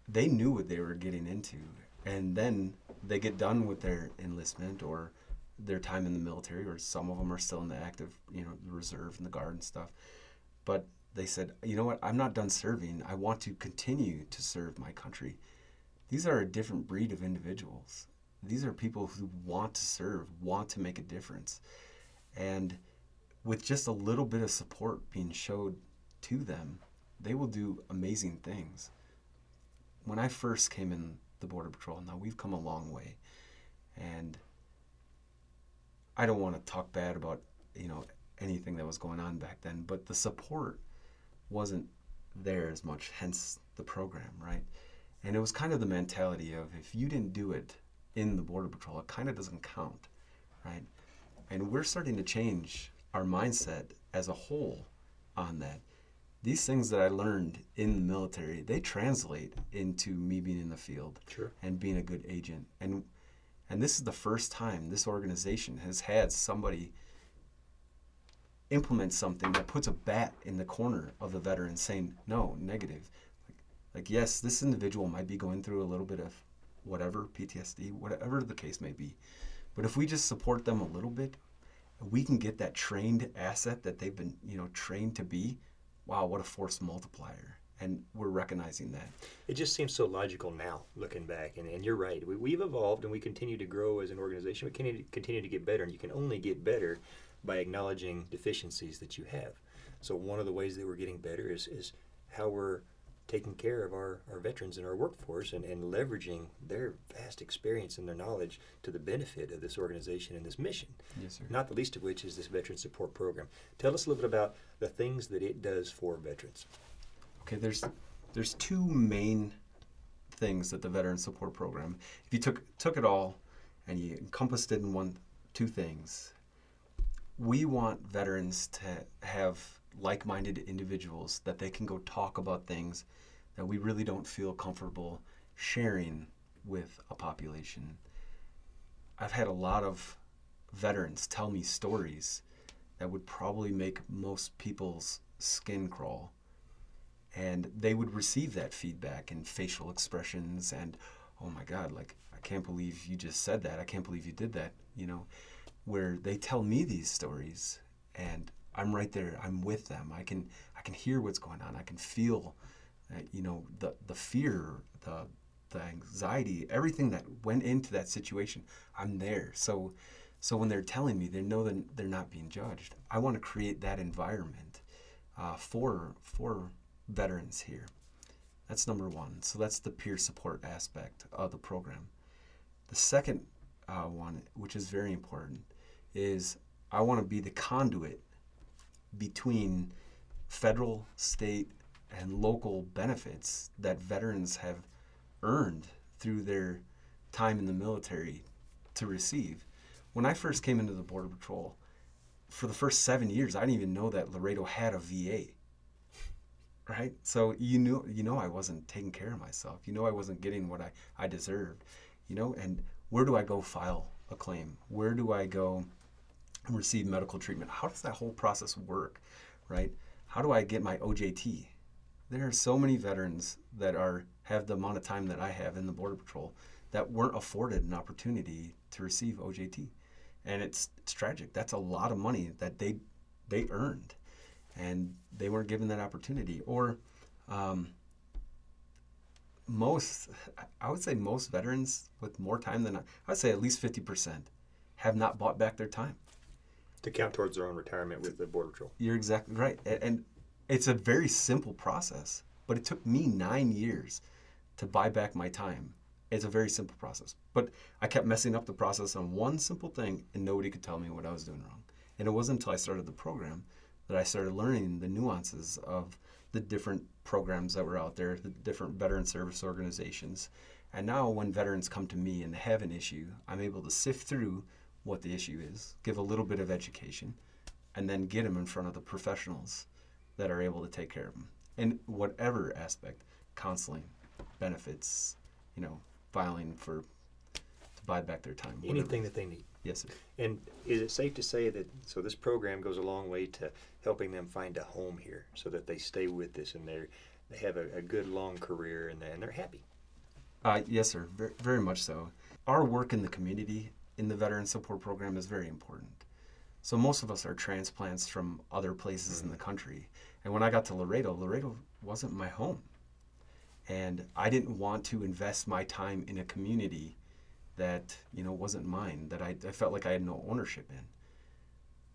They knew what they were getting into. And then they get done with their enlistment or their time in the military, or some of them are still in the active, you know, the reserve and the guard and stuff. But they said, you know what, I'm not done serving. I want to continue to serve my country these are a different breed of individuals. These are people who want to serve, want to make a difference. And with just a little bit of support being showed to them, they will do amazing things. When I first came in the Border Patrol, now we've come a long way. And I don't want to talk bad about, you know, anything that was going on back then, but the support wasn't there as much, hence the program, right? And it was kind of the mentality of if you didn't do it in the Border Patrol, it kind of doesn't count, right? And we're starting to change our mindset as a whole on that. These things that I learned in the military, they translate into me being in the field Sure. and being a good agent. And and this is the first time this organization has had somebody implement something that puts a bat in the corner of the veteran saying, no, negative. Like, like, yes, this individual might be going through a little bit of whatever, PTSD, whatever the case may be. But if we just support them a little bit, we can get that trained asset that they've been, you know, trained to be. Wow, what a force multiplier. And we're recognizing that. It just seems so logical now, looking back. And, and you're right. We, we've evolved and we continue to grow as an organization. We continue continue to get better. And you can only get better by acknowledging deficiencies that you have. So, one of the ways that we're getting better is, is how we're taking care of our, our veterans and our workforce and, and leveraging their vast experience and their knowledge to the benefit of this organization and this mission. Yes, sir. Not the least of which is this Veteran Support Program. Tell us a little bit about the things that it does for veterans. Okay, there's there's two main things that the Veteran Support Program. If you took took it all and you encompassed it in one two things, we want veterans to have like-minded individuals that they can go talk about things that we really don't feel comfortable sharing with a population. I've had a lot of veterans tell me stories that would probably make most people's skin crawl and they would receive that feedback in facial expressions and oh my god like i can't believe you just said that i can't believe you did that you know where they tell me these stories and i'm right there i'm with them i can i can hear what's going on i can feel uh, you know the the fear the the anxiety everything that went into that situation i'm there so so when they're telling me they know that they're not being judged i want to create that environment uh, for for veterans here. That's number one. So that's the peer support aspect of the program. The second uh, one, which is very important, is I want to be the conduit between federal, state, and local benefits that veterans have earned through their time in the military to receive. When I first came into the Border Patrol, for the first seven years, I didn't even know that Laredo had a VA right? So you knew you know i wasn't taking care of myself. You know i wasn't getting what i i deserved. You know and where do i go file a claim? Where do i go receive medical treatment. How does that whole process work right? How do i get my ojt there are so many veterans that are have the amount of time that i have in the border patrol that weren't afforded an opportunity to receive ojt and it's it's tragic. That's a lot of money that they they earned and they weren't given that opportunity. Or um, most, I would say most veterans with more time than I I would say at least 50% have not bought back their time. To count towards their own retirement with the Border Patrol. You're exactly right. And it's a very simple process, but it took me nine years to buy back my time. It's a very simple process. But I kept messing up the process on one simple thing, and nobody could tell me what I was doing wrong. And it wasn't until I started the program that I started learning the nuances of the different programs that were out there, the different veteran service organizations. And now, when veterans come to me and have an issue, I'm able to sift through what the issue is, give a little bit of education, and then get them in front of the professionals that are able to take care of them in whatever aspect counseling, benefits, you know, filing for to buy back their time. whatever. Anything that they need. Yes, sir. And is it safe to say that so this program goes a long way to helping them find a home here, so that they stay with this and they they have a, a good long career and, they, and they're happy. Uh, yes, sir. Very, very much so. Our work in the community in the veteran support program is very important. So most of us are transplants from other places in the country. And when I got to Laredo, Laredo wasn't my home. And I didn't want to invest my time in a community that, you know, wasn't mine, that I, I felt like I had no ownership in.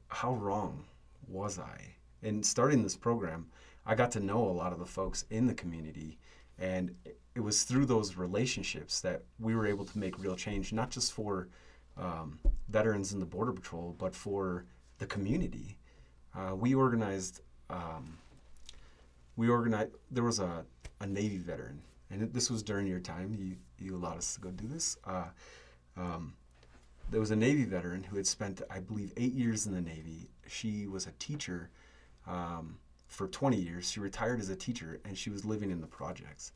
How wrong was I? In starting this program, I got to know a lot of the folks in the community and it was through those relationships that we were able to make real change, not just for um, veterans in the Border Patrol, but for the community. Uh, we organized. Um, we organized. There was a, a Navy veteran, and it, this was during your time. You you allowed us to go do this. Uh, um, there was a Navy veteran who had spent, I believe, eight years in the Navy. She was a teacher um, for 20 years. She retired as a teacher, and she was living in the projects.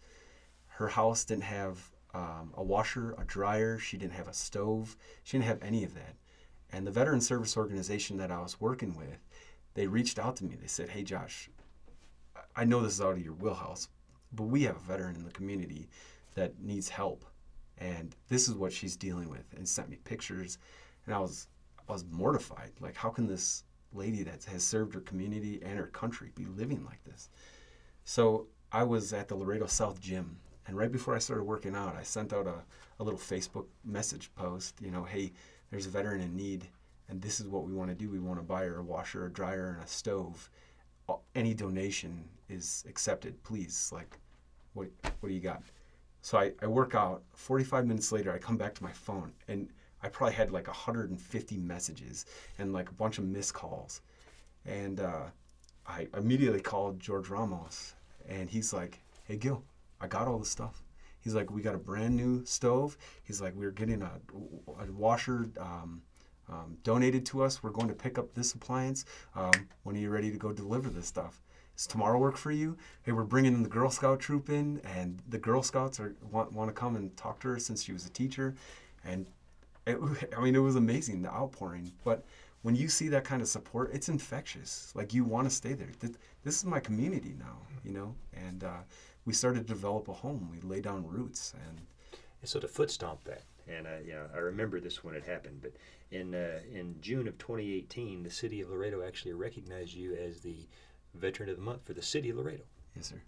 Her house didn't have um, a washer, a dryer. She didn't have a stove. She didn't have any of that. And the veteran service organization that I was working with, they reached out to me. They said, "Hey, Josh, I know this is out of your wheelhouse, but we have a veteran in the community that needs help, and this is what she's dealing with." And sent me pictures, and I was I was mortified. Like, how can this lady that has served her community and her country be living like this? So I was at the Laredo South Gym and right before I started working out, I sent out a, a little Facebook message post, you know, hey, there's a veteran in need, and this is what we want to do. We want to buy her a washer, a dryer, and a stove. Any donation is accepted, please. Like, what, what do you got? So I, I work out. 45 minutes later, I come back to my phone, and I probably had like 150 messages and like a bunch of missed calls. And uh, I immediately called George Ramos, and he's like, hey, Gil, I got all the stuff. He's like, we got a brand new stove. He's like, we're getting a, a washer um, um, donated to us. We're going to pick up this appliance. Um, when are you ready to go deliver this stuff? Does tomorrow work for you? Hey, we're bringing the Girl Scout troop in, and the Girl Scouts are want, want to come and talk to her since she was a teacher. And it, I mean, it was amazing the outpouring. But when you see that kind of support, it's infectious. Like you want to stay there. This is my community now, you know, and. Uh, we started to develop a home. We lay down roots, and, and so to foot stomp that. And uh, you know, I remember this when it happened. But in uh, in June of 2018, the city of Laredo actually recognized you as the Veteran of the Month for the city of Laredo. Yes, sir.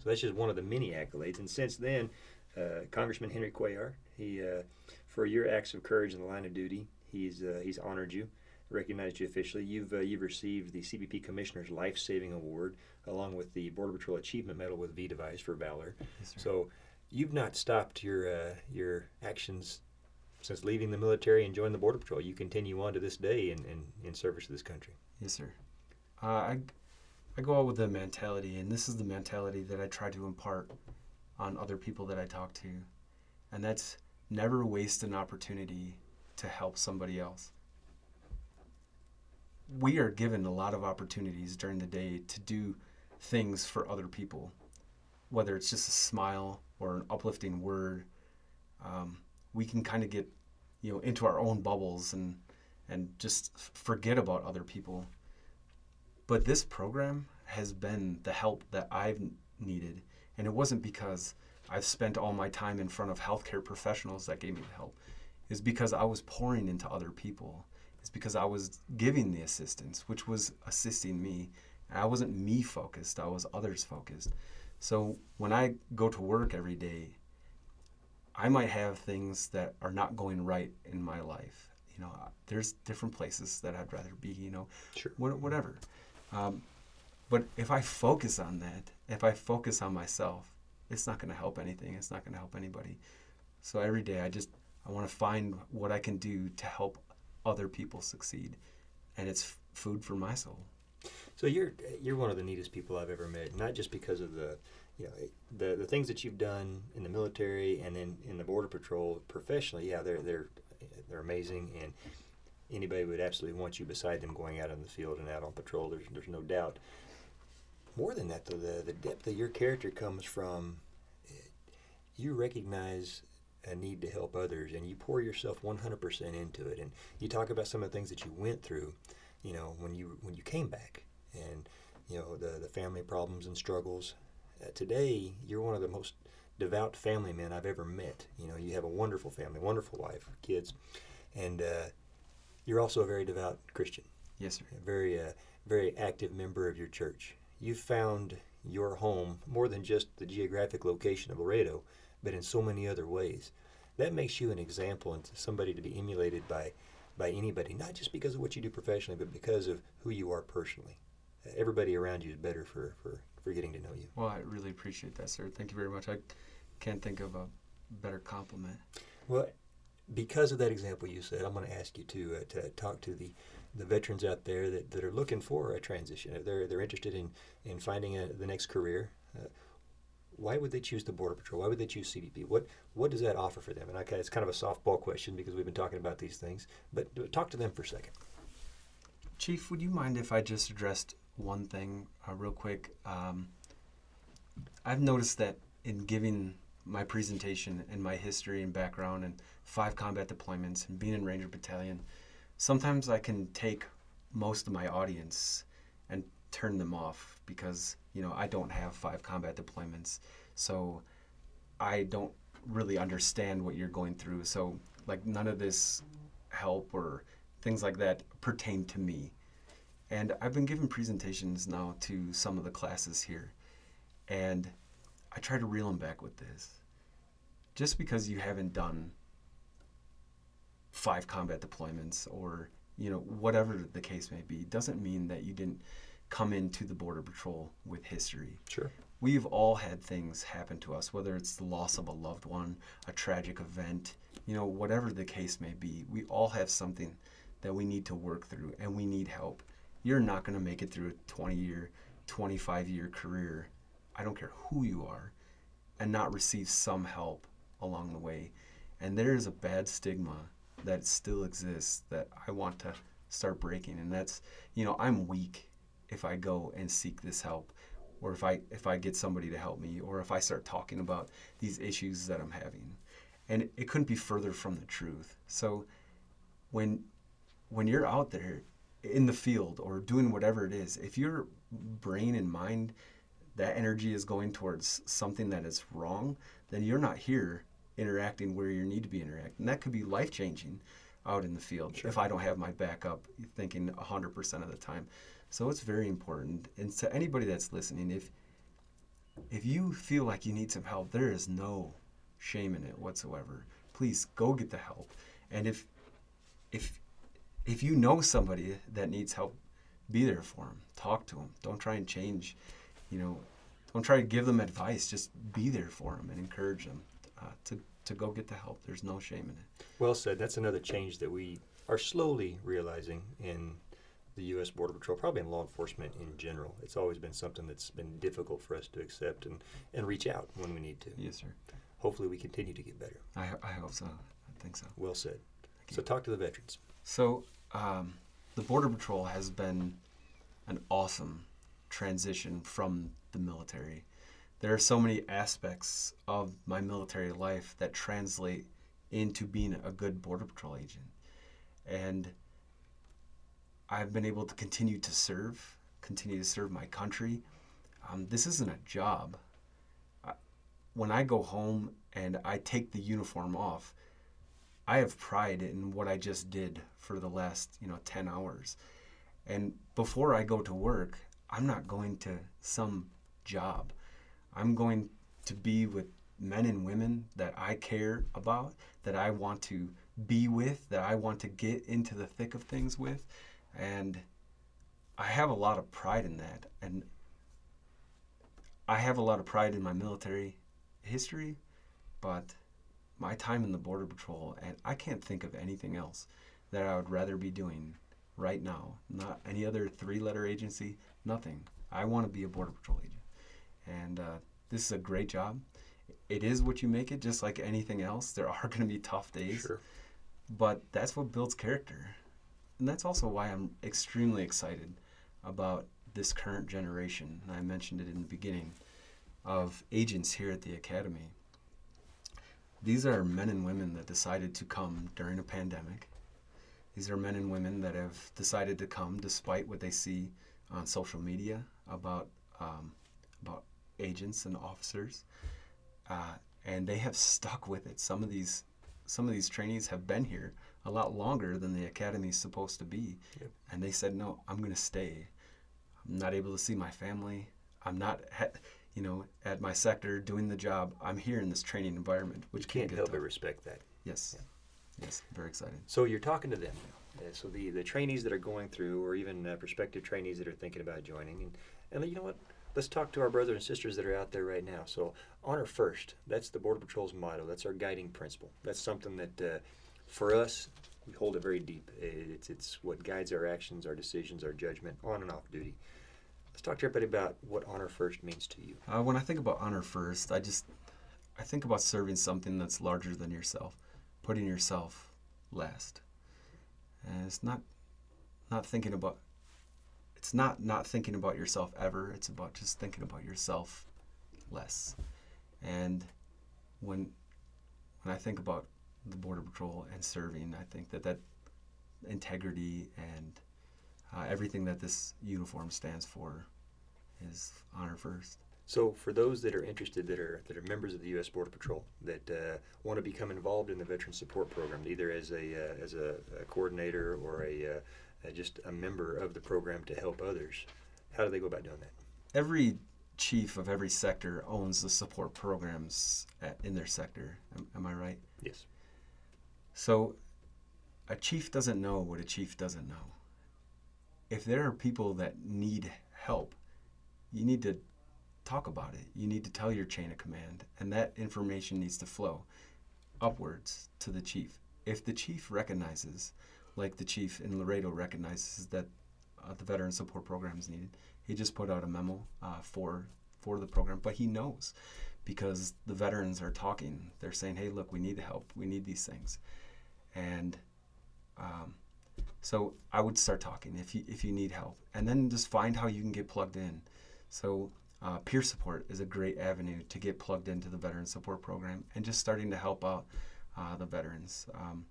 So that's just one of the many accolades. And since then, uh, Congressman Henry Cuellar, he uh, for your acts of courage in the line of duty, he's uh, he's honored you recognized you officially. You've uh, you've received the CBP Commissioner's Life Saving Award along with the Border Patrol Achievement Medal with V Device for valor. Yes, so you've not stopped your uh, your actions since leaving the military and joining the Border Patrol. You continue on to this day in, in, in service to this country. Yes, sir. Uh, I I go out with the mentality, and this is the mentality that I try to impart on other people that I talk to, and that's never waste an opportunity to help somebody else we are given a lot of opportunities during the day to do things for other people, whether it's just a smile or an uplifting word. Um, we can kind of get, you know, into our own bubbles and and just forget about other people. But this program has been the help that I've needed, and it wasn't because I've spent all my time in front of healthcare professionals that gave me the help. It's because I was pouring into other people it's because I was giving the assistance, which was assisting me. I wasn't me focused, I was others focused. So when I go to work every day, I might have things that are not going right in my life. You know, there's different places that I'd rather be, you know, sure. whatever. Um, but if I focus on that, if I focus on myself, it's not going to help anything. It's not going to help anybody. So every day I just I want to find what I can do to help other people succeed, and it's f- food for my soul. So you're you're one of the neatest people I've ever met, not just because of the you know the the things that you've done in the military and then in the border patrol professionally. Yeah, they're they're they're amazing, and anybody would absolutely want you beside them going out in the field and out on patrol. There's there's no doubt. More than that, though, the the depth of your character comes from eh, you recognize a need to help others and you pour yourself 100% into it and you talk about some of the things that you went through you know when you when you came back and you know the the family problems and struggles. Uh, today you're one of the most devout family men I've ever met. You know you have a wonderful family wonderful wife kids and uh, you're also a very devout Christian. Yes sir. A very uh, very active member of your church. You've found your home more than just the geographic location of Laredo but in so many other ways. That makes you an example and somebody to be emulated by, by anybody, not just because of what you do professionally, but because of who you are personally. Everybody around you is better for, for, for getting to know you. Well, I really appreciate that, sir. Thank you very much. I can't think of a better compliment. Well, because of that example you said, I'm going to ask you to uh, to talk to the the veterans out there that, that are looking for a transition. They're they're interested in in finding a, the next career. Uh, why would they choose the Border Patrol? Why would they choose CBP? What what does that offer for them? And okay, it's kind of a softball question because we've been talking about these things, but talk to them for a second. Chief, would you mind if I just addressed one thing uh, real quick? Um, I've noticed that in giving my presentation and my history and background and five combat deployments and being in Ranger Battalion, sometimes I can take most of my audience and turn them off because you know I don't have five combat deployments, so I don't really understand what you're going through. So like none of this help or things like that pertain to me. And I've been giving presentations now to some of the classes here, and I try to reel them back with this. Just because you haven't done five combat deployments or you know whatever the case may be doesn't mean that you didn't come into the border patrol with history. Sure. We've all had things happen to us whether it's the loss of a loved one a tragic event you know whatever the case may be we all have something that we need to work through and we need help. You're not going to make it through a 20 year 25 year career i don't care who you are and not receive some help along the way. And there is a bad stigma that still exists that I want to start breaking and that's you know I'm weak if I go and seek this help or if I if I get somebody to help me or if I start talking about these issues that I'm having and it couldn't be further from the truth so when when you're out there in the field or doing whatever it is if your brain and mind that energy is going towards something that is wrong then you're not here interacting where you need to be interacting. And that could be life changing out in the field sure. if I don't have my backup thinking 100% of the time. So it's very important. And to anybody that's listening, if if you feel like you need some help, there is no shame in it whatsoever. Please go get the help. And if if if you know somebody that needs help, be there for them. Talk to them. Don't try and change, you know, don't try to give them advice. Just be there for them and encourage them uh, to to go get the help. There's no shame in it. Well said. That's another change that we are slowly realizing in the U.S. Border Patrol, probably in law enforcement in general. It's always been something that's been difficult for us to accept and, and reach out when we need to. Yes, sir. Hopefully, we continue to get better. I, I hope so. I think so. Well said. So, talk to the veterans. So, um, the Border Patrol has been an awesome transition from the military there are so many aspects of my military life that translate into being a good border patrol agent and i've been able to continue to serve continue to serve my country. Um, this isn't a job. I, when i go home and i take the uniform off i have pride in what i just did for the last you know 10 hours. And before i go to work i'm not going to some job. I'm going to be with men and women that I care about, that I want to be with, that I want to get into the thick of things with. And I have a lot of pride in that. And I have a lot of pride in my military history, but my time in the Border Patrol, and I can't think of anything else that I would rather be doing right now. Not any other three letter agency, nothing. I want to be a Border Patrol agent. And uh, this is a great job. It is what you make it, just like anything else. There are going to be tough days. Sure. But that's what builds character. And that's also why I'm extremely excited about this current generation. And I mentioned it in the beginning of agents here at the Academy. These are men and women that decided to come during a pandemic. These are men and women that have decided to come despite what they see on social media about um, about agents and officers, uh, and they have stuck with it. Some of these some of these trainees have been here a lot longer than the academy is supposed to be, yep. and they said, "No, I'm going to stay. I'm not able to see my family. I'm not." you know, at my sector doing the job, I'm here in this training environment, which you can't help but respect that. Yes, yeah. yes, very exciting. So you're talking to them now. Uh, so the the trainees that are going through, or even uh, prospective trainees that are thinking about joining, and and you know what, let's talk to our brothers and sisters that are out there right now. So, honor first. That's the Border Patrol's motto. That's our guiding principle. That's something that uh, For us, we hold it very deep. It's, it's what guides our actions, our decisions, our judgment on and off duty. Let's talk to everybody about what honor first means to you. Uh, when I think about honor first, I just I think about serving something that's larger than yourself, putting yourself last, and it's not not thinking about it's not not thinking about yourself ever. It's about just thinking about yourself less. And when when I think about the border patrol and serving, I think that that integrity and uh, everything that this uniform stands for is honor first. So, for those that are interested, that are that are members of the U.S. Border Patrol, that uh, want to become involved in the Veteran Support Program, either as a uh, as a, a, coordinator or a uh, just a member of the program to help others, how do they go about doing that? Every chief of every sector owns the support programs at, in their sector. Am, am I right? Yes. So, a chief doesn't know what a chief doesn't know. If there are people that need help, you need to talk about it. You need to tell your chain of command, and that information needs to flow upwards to the chief. If the chief recognizes, like the chief in Laredo recognizes that uh, the veteran support program is needed, he just put out a memo uh, for for the program. But he knows because the veterans are talking. They're saying, "Hey, look, we need help. We need these things," and um, so I would start talking if you if you need help, and then just find how you can get plugged in. So uh, peer support is a great avenue to get plugged into the veteran support program and just starting to help out uh, the veterans. Um,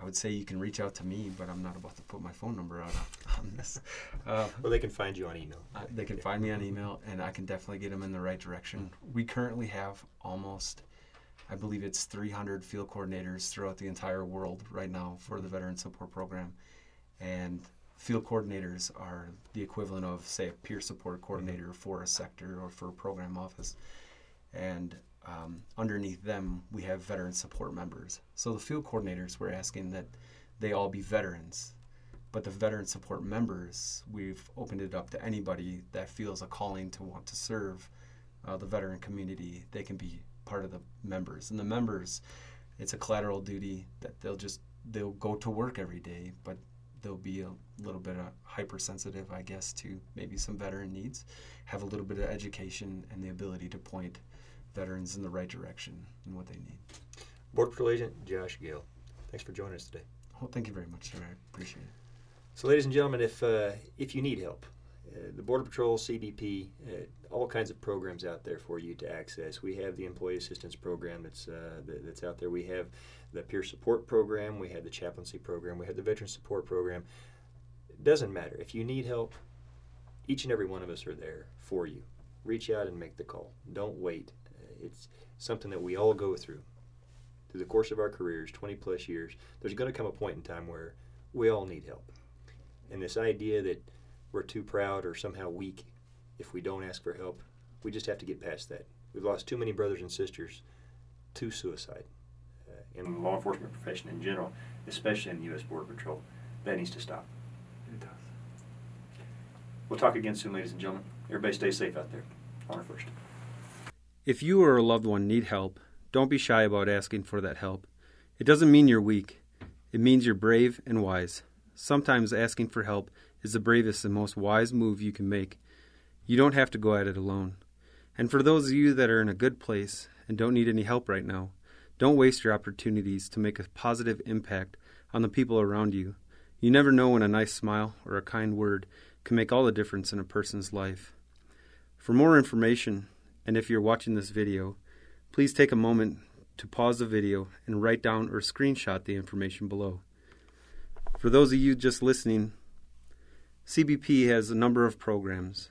I would say you can reach out to me, but I'm not about to put my phone number out on, this. Uh, well, they can find you on email. Uh, they can find me on email, and I can definitely get them in the right direction. We currently have almost, I believe it's 300 field coordinators throughout the entire world right now for the Veteran Support Program. And field coordinators are the equivalent of, say, a peer support coordinator for a sector or for a program office. And um, underneath them, we have veteran support members. So the field coordinators, we're asking that they all be veterans. But the veteran support members, we've opened it up to anybody that feels a calling to want to serve uh, the veteran community. They can be part of the members. And the members, it's a collateral duty that they'll just they'll go to work every day, but they'll be a little bit of hypersensitive, I guess, to maybe some veteran needs, have a little bit of education and the ability to point veterans in the right direction and what they need. Border Patrol Agent Josh Gale, thanks for joining us today. Well, thank you very much, sir. I appreciate it. So, ladies and gentlemen, if uh, if you need help, uh, the Border Patrol, CBP, uh, all kinds of programs out there for you to access. We have the Employee Assistance Program that's uh, that's out there. We have the Peer Support Program. We have the Chaplaincy Program. We have the Veteran Support Program. It doesn't matter if you need help. Each and every one of us are there for you. Reach out and make the call. Don't wait. Uh, it's something that we all go through through the course of our careers, 20 plus years. There's going to come a point in time where we all need help. And this idea that we're too proud or somehow weak if we don't ask for help. We just have to get past that. We've lost too many brothers and sisters to suicide. Uh, in the law enforcement profession in general, especially in the U.S. Border Patrol, that needs to stop. It does. We'll talk again soon, ladies and gentlemen. Everybody stay safe out there. Honor first. If you or a loved one need help, don't be shy about asking for that help. It doesn't mean you're weak. It means you're brave and wise. Sometimes asking for help is the bravest and most wise move you can make. You don't have to go at it alone. And for those of you that are in a good place and don't need any help right now, don't waste your opportunities to make a positive impact on the people around you. You never know when a nice smile or a kind word can make all the difference in a person's life. For more information, and if you're watching this video, please take a moment to pause the video and write down or screenshot the information below. For those of you just listening, CBP has a number of programs.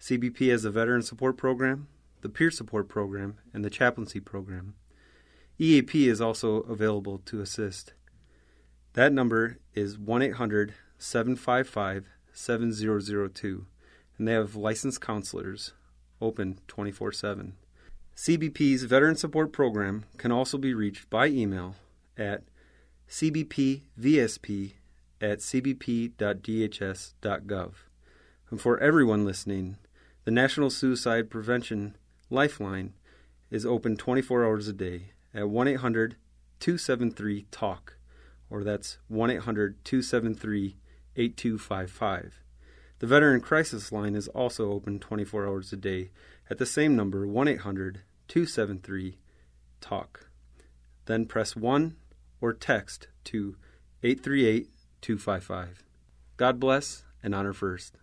CBP has the Veteran Support Program, the Peer Support Program, and the Chaplaincy Program. EAP is also available to assist. That number is 1 800 755 7002, and they have licensed counselors open 24 7. CBP's Veteran Support Program can also be reached by email at cbpvsp at cbp.dhs.gov. And for everyone listening, the National Suicide Prevention Lifeline is open 24 hours a day at 1 800 273 TALK, or that's 1 800 273 8255. The Veteran Crisis Line is also open 24 hours a day at the same number 1 800 273 TALK. Then press 1 or text to 838 255. God bless and honor first.